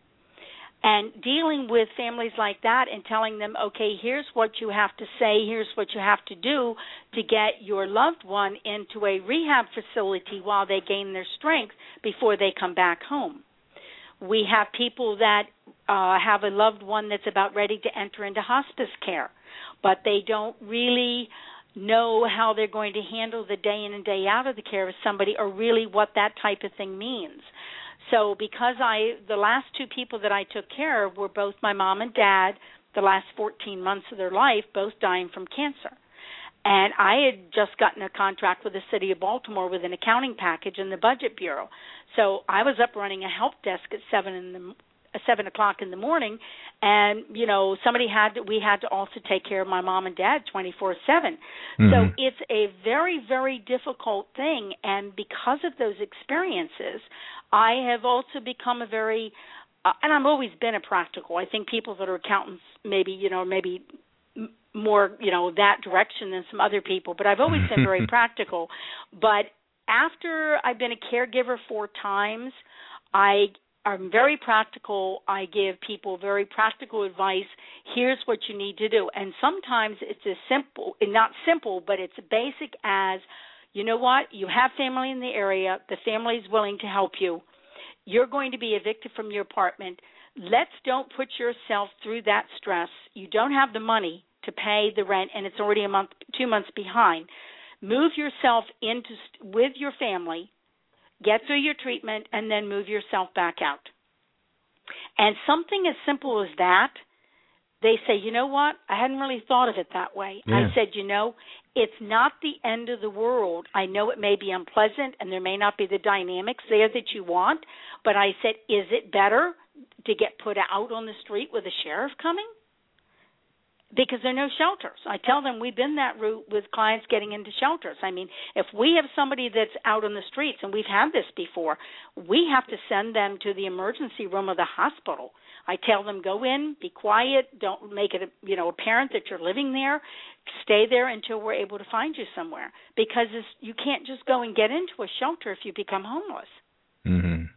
and dealing with families like that and telling them, okay, here's what you have to say, here's what you have to do to get your loved one into a rehab facility while they gain their strength before they come back home. We have people that uh, have a loved one that's about ready to enter into hospice care, but they don't really know how they're going to handle the day in and day out of the care of somebody or really what that type of thing means. So because I the last two people that I took care of were both my mom and dad, the last 14 months of their life both dying from cancer. And I had just gotten a contract with the city of Baltimore with an accounting package in the budget bureau. So I was up running a help desk at 7 in the seven o'clock in the morning and you know somebody had to, we had to also take care of my mom and dad twenty four seven. So Mhm. it's a very very difficult thing and because of those experiences i have also become a very uh, and i've always been a practical. I think people that are accountants maybe you know maybe m- more you know that direction than some other people but i've always been very practical. But after i've been a caregiver four times i I'm very practical. I give people very practical advice. Here's what you need to do. And sometimes it's as simple, not simple, but it's basic as you know what? You have family in the area. The family is willing to help you. You're going to be evicted from your apartment. Let's don't put yourself through that stress. You don't have the money to pay the rent and it's already a month, two months behind. Move yourself into with your family get through your treatment, and then move yourself back out. And something as simple as that, they say, you know what? I hadn't really thought of it that way. Yeah. I said, you know, it's not the end of the world. I know it may be unpleasant and there may not be the dynamics there that you want, but I said, is it better to get put out on the street with a sheriff coming? Because there are no shelters. I tell them we've been that route with clients getting into shelters. I mean, if we have somebody that's out on the streets, and we've had this before, we have to send them to the emergency room of the hospital. I tell them go in, be quiet, don't make it you know apparent that you're living there. Stay there until we're able to find you somewhere because it's, you can't just go and get into a shelter if you become homeless. Mhm.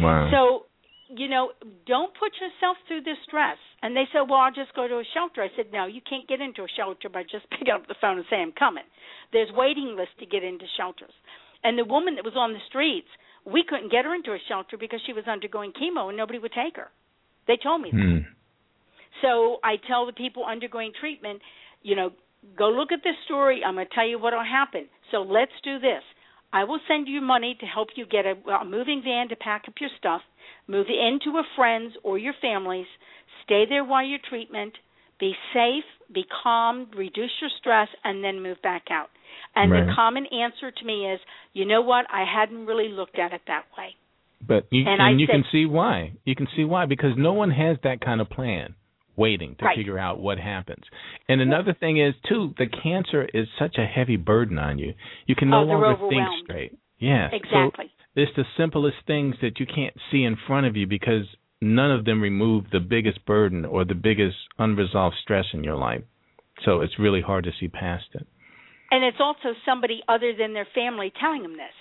Wow. So, you know, don't put yourself through this stress. And they said, well, I'll just go to a shelter. I said, no, you can't get into a shelter by just picking up the phone and saying, I'm coming. There's waiting lists to get into shelters. And the woman that was on the streets, we couldn't get her into a shelter because she was undergoing chemo and nobody would take her. They told me that. Hmm. So I tell the people undergoing treatment, you know, go look at this story. I'm going to tell you what will happen. So let's do this. I will send you money to help you get a, a moving van to pack up your stuff, move into a friend's or your family's, stay there while your treatment, be safe, be calm, reduce your stress, and then move back out. And Right. the common answer to me is, you know what? I hadn't really looked at it that way. But you And and, you said- can see why. You can see why because no one has that kind of plan waiting to Right. figure out what happens. And another thing is too, the cancer is such a heavy burden on you. You can no Oh, longer think straight. Yeah. Exactly. So it's the simplest things that you can't see in front of you because none of them remove the biggest burden or the biggest unresolved stress in your life. So it's really hard to see past it. And it's also somebody other than their family telling them this.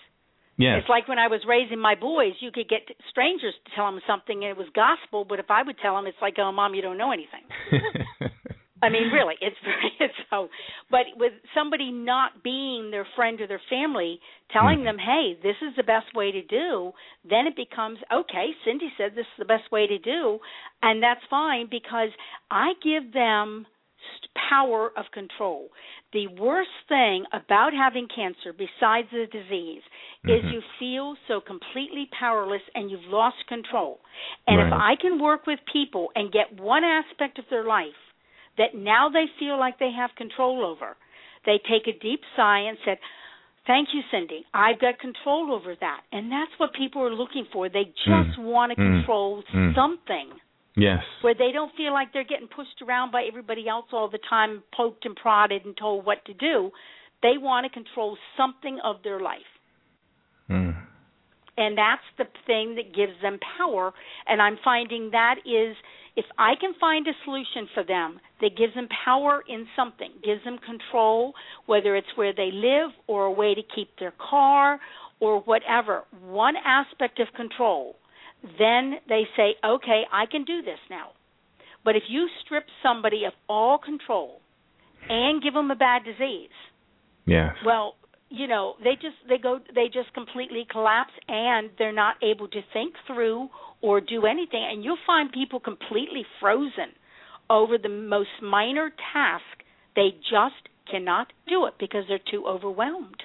Yes. It's like when I was raising my boys, you could get strangers to tell them something and it was gospel, but if I would tell them, it's like, oh, mom, you don't know anything. I mean, really, it's it's so. But with somebody not being their friend or their family, telling mm-hmm. them, "Hey, this is the best way to do," then it becomes okay. Cindy said this is the best way to do, and that's fine because I give them power of control. The worst thing about having cancer, besides the disease, is Mhm. you feel so completely powerless and you've lost control. And if I can work with people and get one aspect of their life that now they feel like they have control over, they take a deep sigh and said, Thank you, Cindy. I've got control over that. And that's what people are looking for. They just Mm. want to Mm. control Mm. something. Yes. where they don't feel like they're getting pushed around by everybody else all the time, poked and prodded and told what to do. They want to control something of their life. Mm. And that's the thing that gives them power. And I'm finding that is if I can find a solution for them that gives them power in something, gives them control, whether it's where they live or a way to keep their car or whatever, one aspect of control, then they say, okay, I can do this now. But if you strip somebody of all control and give them a bad disease, Yes. well, you know, they just they go they just completely collapse and they're not able to think through or do anything and you'll find people completely frozen over the most minor task. They just cannot do it because they're too overwhelmed.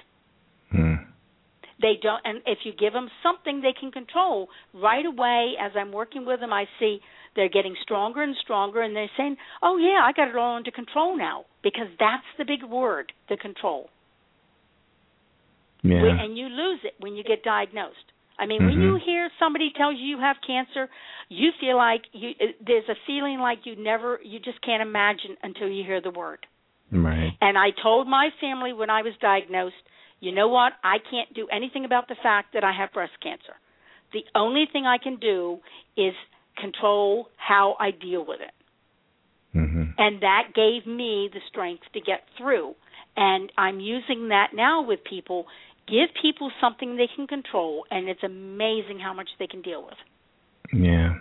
They don't and if you give them something they can control, right away as I'm working with them I see they're getting stronger and stronger and they're saying, "Oh yeah, I got it all under control now." Because that's the big word, the control. Yeah. When- and you lose it when you get diagnosed. I mean, when you Mhm. hear somebody tells you you have cancer, you feel like you there's a feeling like you never you just can't imagine until you hear the word. Right. And I told my family when I was diagnosed, you know what? I can't do anything about the fact that I have breast cancer. The only thing I can do is control how I deal with it. Mhm. And that gave me the strength to get through. And I'm using that now with people. Give people something they can control, and it's amazing how much they can deal with. Yeah.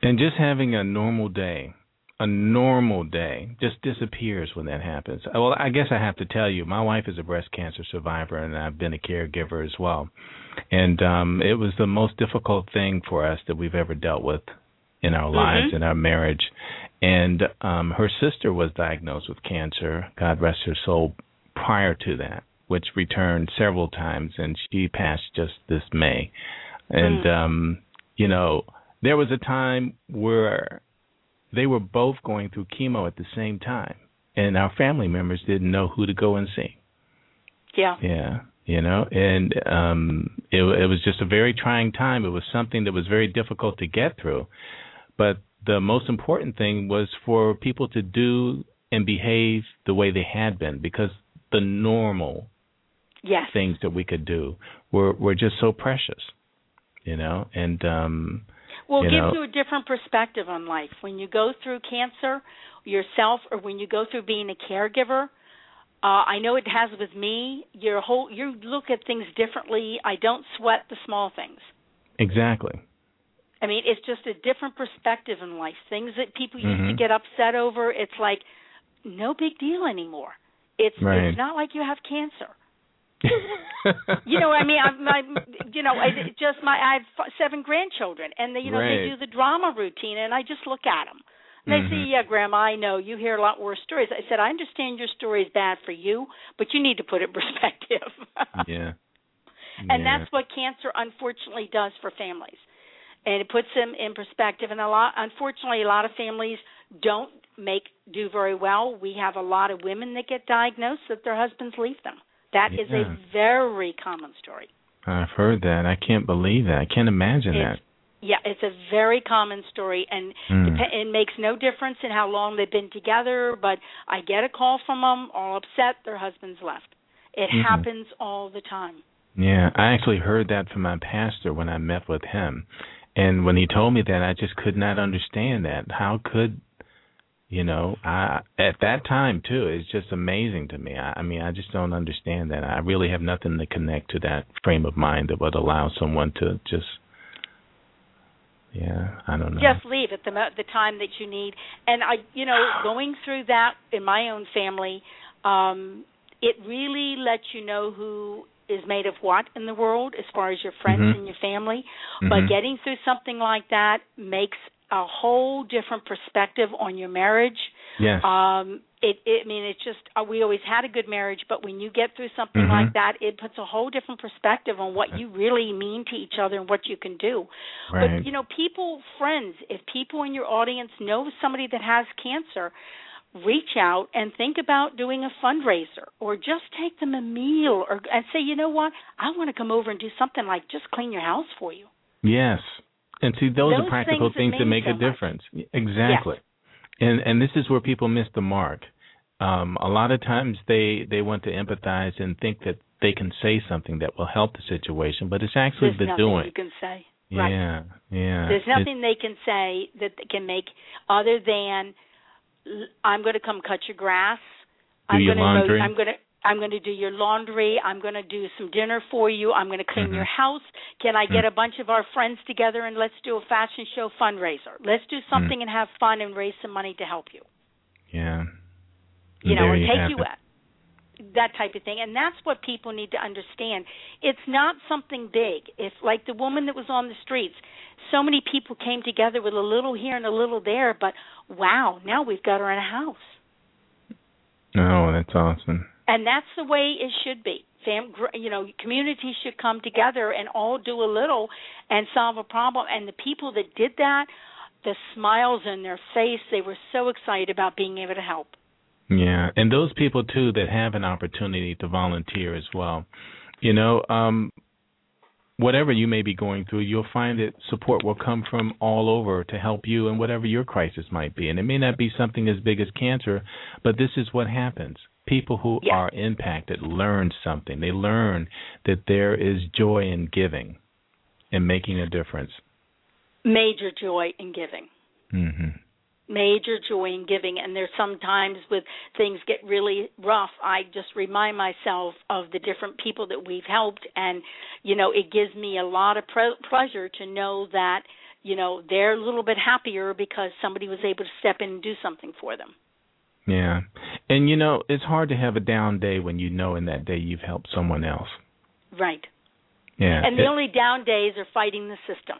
And just having a normal day, a normal day, just disappears when that happens. Well, I guess I have to tell you, my wife is a breast cancer survivor, and I've been a caregiver as well. And um it was the most difficult thing for us that we've ever dealt with in our lives, Mhm. in our marriage. And um her sister was diagnosed with cancer, God rest her soul, prior to that, which returned several times, and she passed just this May. And Mm. um you know, there was a time where they were both going through chemo at the same time, and our family members didn't know who to go and see. Yeah. Yeah, you know, and um, it, it was just a very trying time. It was something that was very difficult to get through, but the most important thing was for people to do and behave the way they had been, because the normal Yes. things that we could do were were just so precious, you know, and um Well, it gives know- you a different perspective on life. When you go through cancer yourself, or when you go through being a caregiver, uh, I know it has with me. Your whole you look at things differently. I don't sweat the small things. exactly. I mean, it's just a different perspective in life. Things that people used to Mhm. get upset over, it's like no big deal anymore. It's Right. it's not like you have cancer. You know, I mean, I, my, you know, I just my I have f- seven grandchildren, and they, you know, they do the drama routine, and I just look at them. And they say, Mhm. "Yeah, Grandma, I know you hear a lot worse stories." I said, "I understand your story is bad for you, but you need to put it in perspective." yeah. and Yeah. that's what cancer unfortunately does for families and it puts them in perspective and a lot unfortunately a lot of families don't make do very well we have a lot of women that get diagnosed that their husbands leave them That is Yeah. a very common story I've heard that. I can't believe that. I can't imagine It's- that. yeah it's a very common story and Mm. it makes no difference in how long they've been together but i get a call from them all upset their husband's left it Mhm. happens all the time Yeah, I actually heard that from my pastor when I met with him. And when he told me that, I just could not understand that. How could, you know, I at that time too, it's just amazing to me. I, I mean, I just don't understand that. I really have nothing to connect to that frame of mind that would allow someone to just yeah, I don't know. just leave at the mo- the time that you need and i you know going through that in my own family um it really lets you know who is made of what in the world as far as your friends Mhm. and your family Mhm. but getting through something like that makes a whole different perspective on your marriage yes. um it, it i mean it's just uh, we always had a good marriage but when you get through something Mhm. like that it puts a whole different perspective on what you really mean to each other and what you can do right. but you know, people, friends, if people in your audience know somebody that has cancer, reach out and think about doing a fundraiser or just take them a meal or and say, you know what, I want to come over and do something like just clean your house for you. Yes. And see, those, Those are practical things things that make mean a so much. difference. Exactly. And and this is where people miss the mark. Um, a lot of times they they want to empathize and think that they can say something that will help the situation, but it's actually There's the nothing doing. you can say. Right. Yeah, yeah. There's nothing they can say that they can make other than I'm going to come cut your grass. Do I'm your going to laundry. I'm going to I'm going to do your laundry. I'm going to do some dinner for you. I'm going to clean Mhm. your house. Can I Mm. get a bunch of our friends together and let's do a fashion show fundraiser? Let's do something Mm. and have fun and raise some money to help you. yeah. You know, and take you out. That type of thing. And that's what people need to understand. It's not something big. It's like the woman that was on the streets, so many people came together with a little here and a little there, but wow, now we've got her in a house. Oh, that's awesome. And that's the way it should be Fam, you know communities should come together and all do a little and solve a problem and the people that did that the smiles in their face they were so excited about being able to help Yeah, and those people too that have an opportunity to volunteer as well. You know, um whatever you may be going through, you'll find that support will come from all over to help you in whatever your crisis might be. And it may not be something as big as cancer, but this is what happens. People who Yeah. are impacted learn something. They learn that there is joy in giving and making a difference. major joy in giving Mhm. major joy in giving and there's sometimes with things get really rough i just remind myself of the different people that we've helped and you know it gives me a lot of pre- pleasure to know that you know they're a little bit happier because somebody was able to step in and do something for them Yeah. And you know, it's hard to have a down day when you know in that day you've helped someone else. right Yeah. and the It- only down days are fighting the system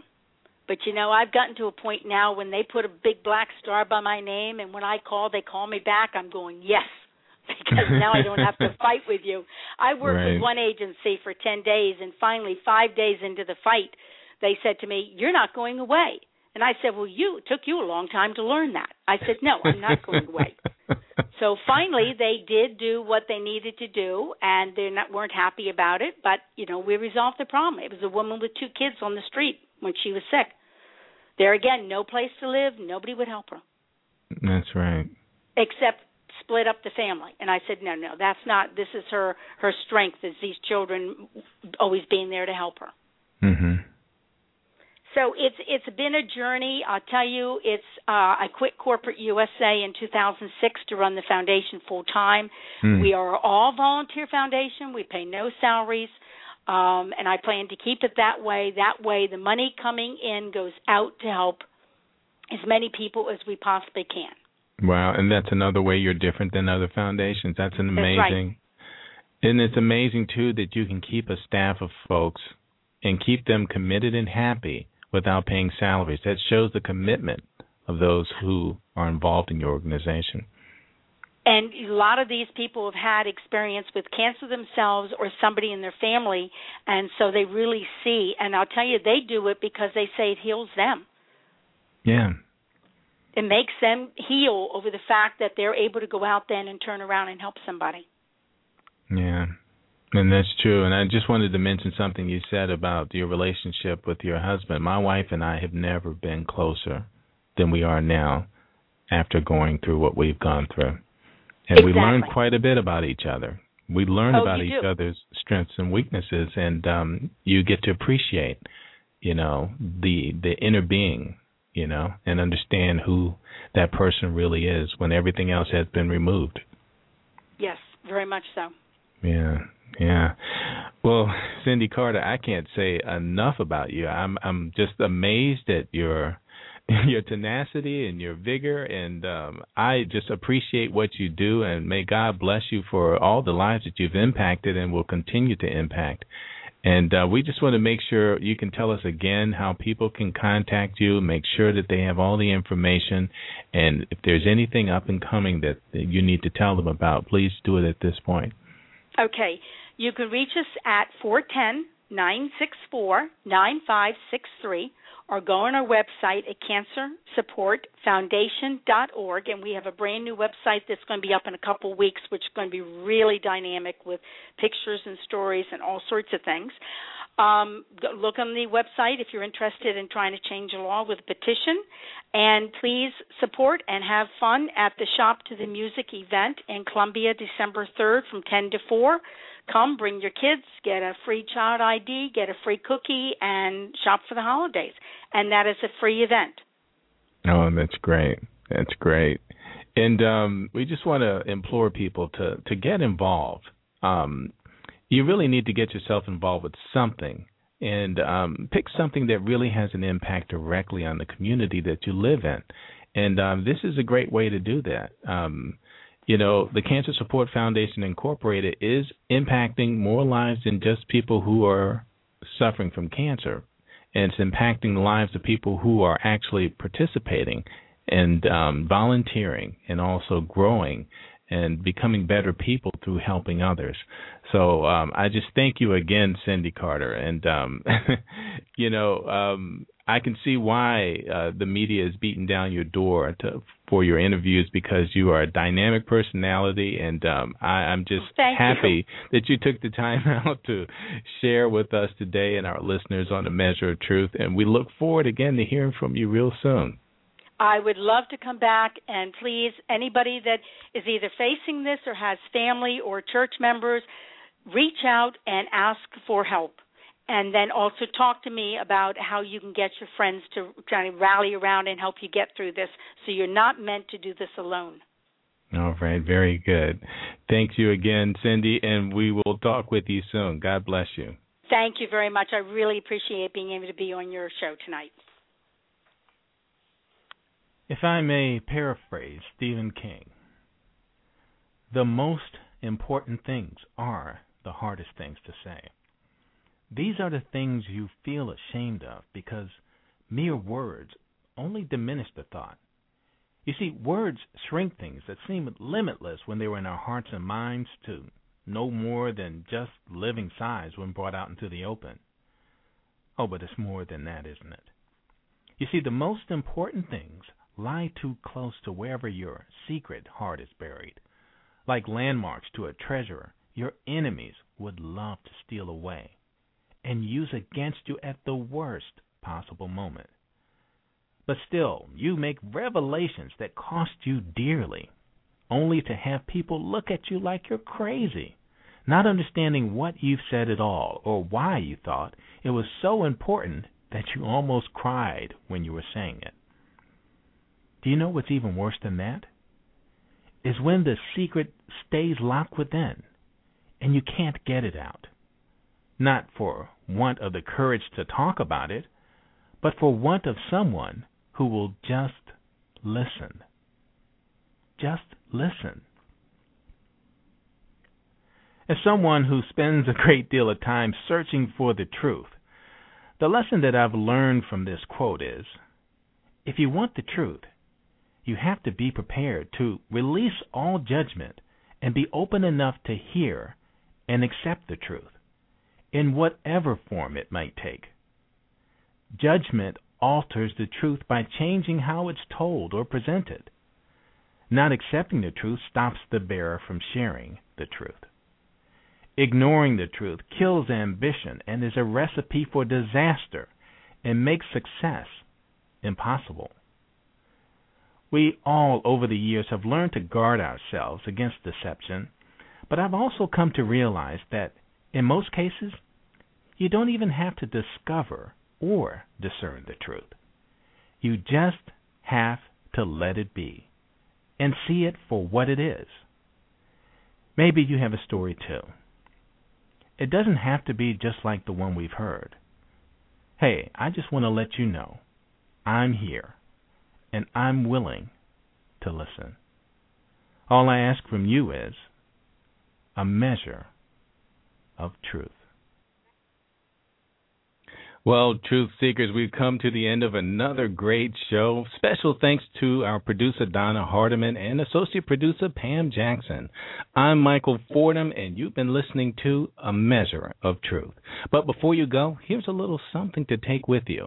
but you know i've gotten to a point now when they put a big black star by my name and when i call they call me back i'm going yes because now i don't have to fight with you i worked Right. with one agency for 10 days and finally 5 days into the fight they said to me you're not going away and i said well you it took you a long time to learn that i said no i'm not going away so finally they did do what they needed to do and they not weren't happy about it but you know we resolved the problem. It was a woman with two kids on the street when she was sick. There again no place to live nobody would help her. That's right. except split up the family. And i said no no that's not this is her her strength is these children always being there to help her. Mhm. So it's it's been a journey. I'll tell you, it's uh, I quit corporate USA in 2006 to run the foundation full time. Hmm. We are all volunteer foundation. We pay no salaries, um, and I plan to keep it that way. That way, the money coming in goes out to help as many people as we possibly can. Wow, and that's another way you're different than other foundations. That's an amazing, That's right. amazing. And it's amazing too that you can keep a staff of folks and keep them committed and happy without paying salaries. That shows the commitment of those who are involved in your organization. And a lot of these people have had experience with cancer themselves or somebody in their family, and so they really see. And I'll tell you, they do it because they say it heals them. Yeah. it makes them heal over the fact that they're able to go out then and turn around and help somebody. Yeah. And that's true. And I just wanted to mention something you said about your relationship with your husband. My wife and I have never been closer than we are now after going through what we've gone through. And we learned quite a bit about each other. We learn Oh, about each do. other's strengths and weaknesses and um you get to appreciate, you know, the the inner being, you know, and understand who that person really is when everything else has been removed. Yes, very much so. Yeah, yeah. Well, Cindy Carter, I can't say enough about you. I'm I'm just amazed at your your tenacity and your vigor and um I just appreciate what you do and may God bless you for all the lives that you've impacted and will continue to impact. And uh, we just want to make sure you can tell us again how people can contact you, make sure that they have all the information, and if there's anything up and coming that, that you need to tell them about, please do it at this point. Okay, you can reach us at 410 964 9563 or go on our website at cancersupportfoundation.org and we have a brand new website that's going to be up in a couple weeks which is going to be really dynamic with pictures and stories and all sorts of things. Um, look on the website if you're interested in trying to change the law with a petition. And please support and have fun at the Shop to the Music event in Columbia, December 3rd from 10 to 4. Come, bring your kids, get a free child ID, get a free cookie, and shop for the holidays. And that is a free event. Oh, that's great. That's great. And um, we just want to implore people to to get involved. Um, you really need to get yourself involved with something and um, pick something that really has an impact directly on the community that you live in. And um, this is a great way to do that. You know, the Cancer Support Foundation Incorporated is impacting more lives than just people who are suffering from cancer. And it's impacting the lives of people who are actually participating and um, volunteering and also growing and becoming better people through helping others. So um, I just thank you again, Cindy Carter. And um, you know, um, I can see why uh, the media is beating down your door to, for your interviews because you are a dynamic personality, and um, I, I'm just Thank happy you. that you took the time out to share with us today and our listeners on the measure of truth. And we look forward again to hearing from you real soon. I would love to come back and please anybody that is either facing this or has family or church members reach out and ask for help and then also talk to me about how you can get your friends to kind of rally around and help you get through this so you're not meant to do this alone. All right, very good. Thank you again, Cindy, and we will talk with you soon. God bless you. Thank you very much. I really appreciate being able to be on your show tonight. If I may paraphrase Stephen King, the most important things are the hardest things to say. These are the things you feel ashamed of because mere words only diminish the thought. You see, words shrink things that seem limitless when they were in our hearts and minds to no more than just living size when brought out into the open. Oh, but it's more than that, isn't it? You see, the most important things lie too close to wherever your secret heart is buried. Like landmarks to a treasure your enemies would love to steal away and use against you at the worst possible moment. But still, you make revelations that cost you dearly, only to have people look at you like you're crazy, not understanding what you've said at all or why you thought it was so important that you almost cried when you were saying it. Do you know what's even worse than that? Is when the secret stays locked within and you can't get it out. Not for want of the courage to talk about it, but for want of someone who will just listen. Just listen. As someone who spends a great deal of time searching for the truth, the lesson that I've learned from this quote is if you want the truth, you have to be prepared to release all judgment and be open enough to hear and accept the truth, in whatever form it might take. Judgment alters the truth by changing how it's told or presented. Not accepting the truth stops the bearer from sharing the truth. Ignoring the truth kills ambition and is a recipe for disaster and makes success impossible. We all, over the years, have learned to guard ourselves against deception but I've also come to realize that in most cases, you don't even have to discover or discern the truth. You just have to let it be and see it for what it is. Maybe you have a story too. It doesn't have to be just like the one we've heard. Hey, I just want to let you know I'm here and I'm willing to listen. All I ask from you is a measure of truth. Well, truth seekers, we've come to the end of another great show. Special thanks to our producer Donna Hardiman and associate producer Pam Jackson. I'm Michael Fordham, and you've been listening to A Measure of Truth. But before you go, here's a little something to take with you.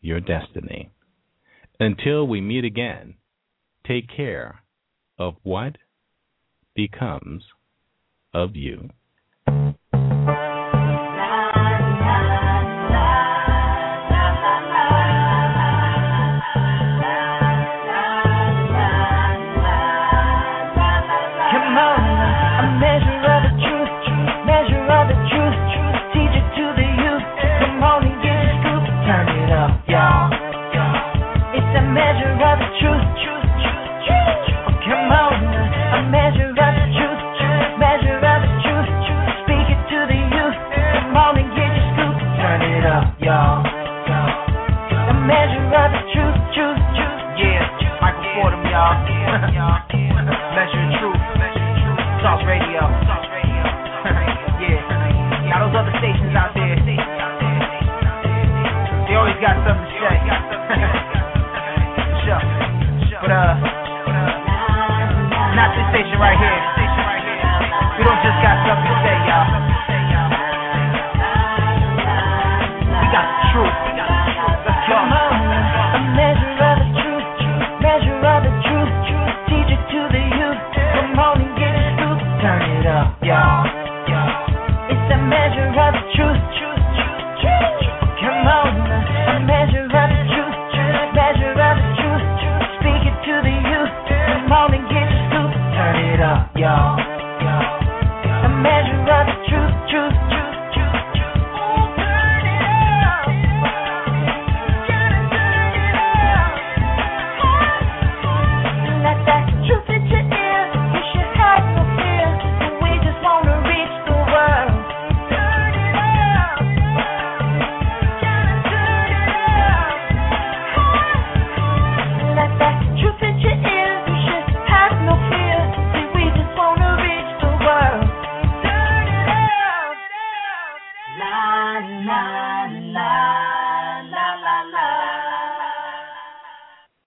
your destiny. Until we meet again, take care of what becomes of you.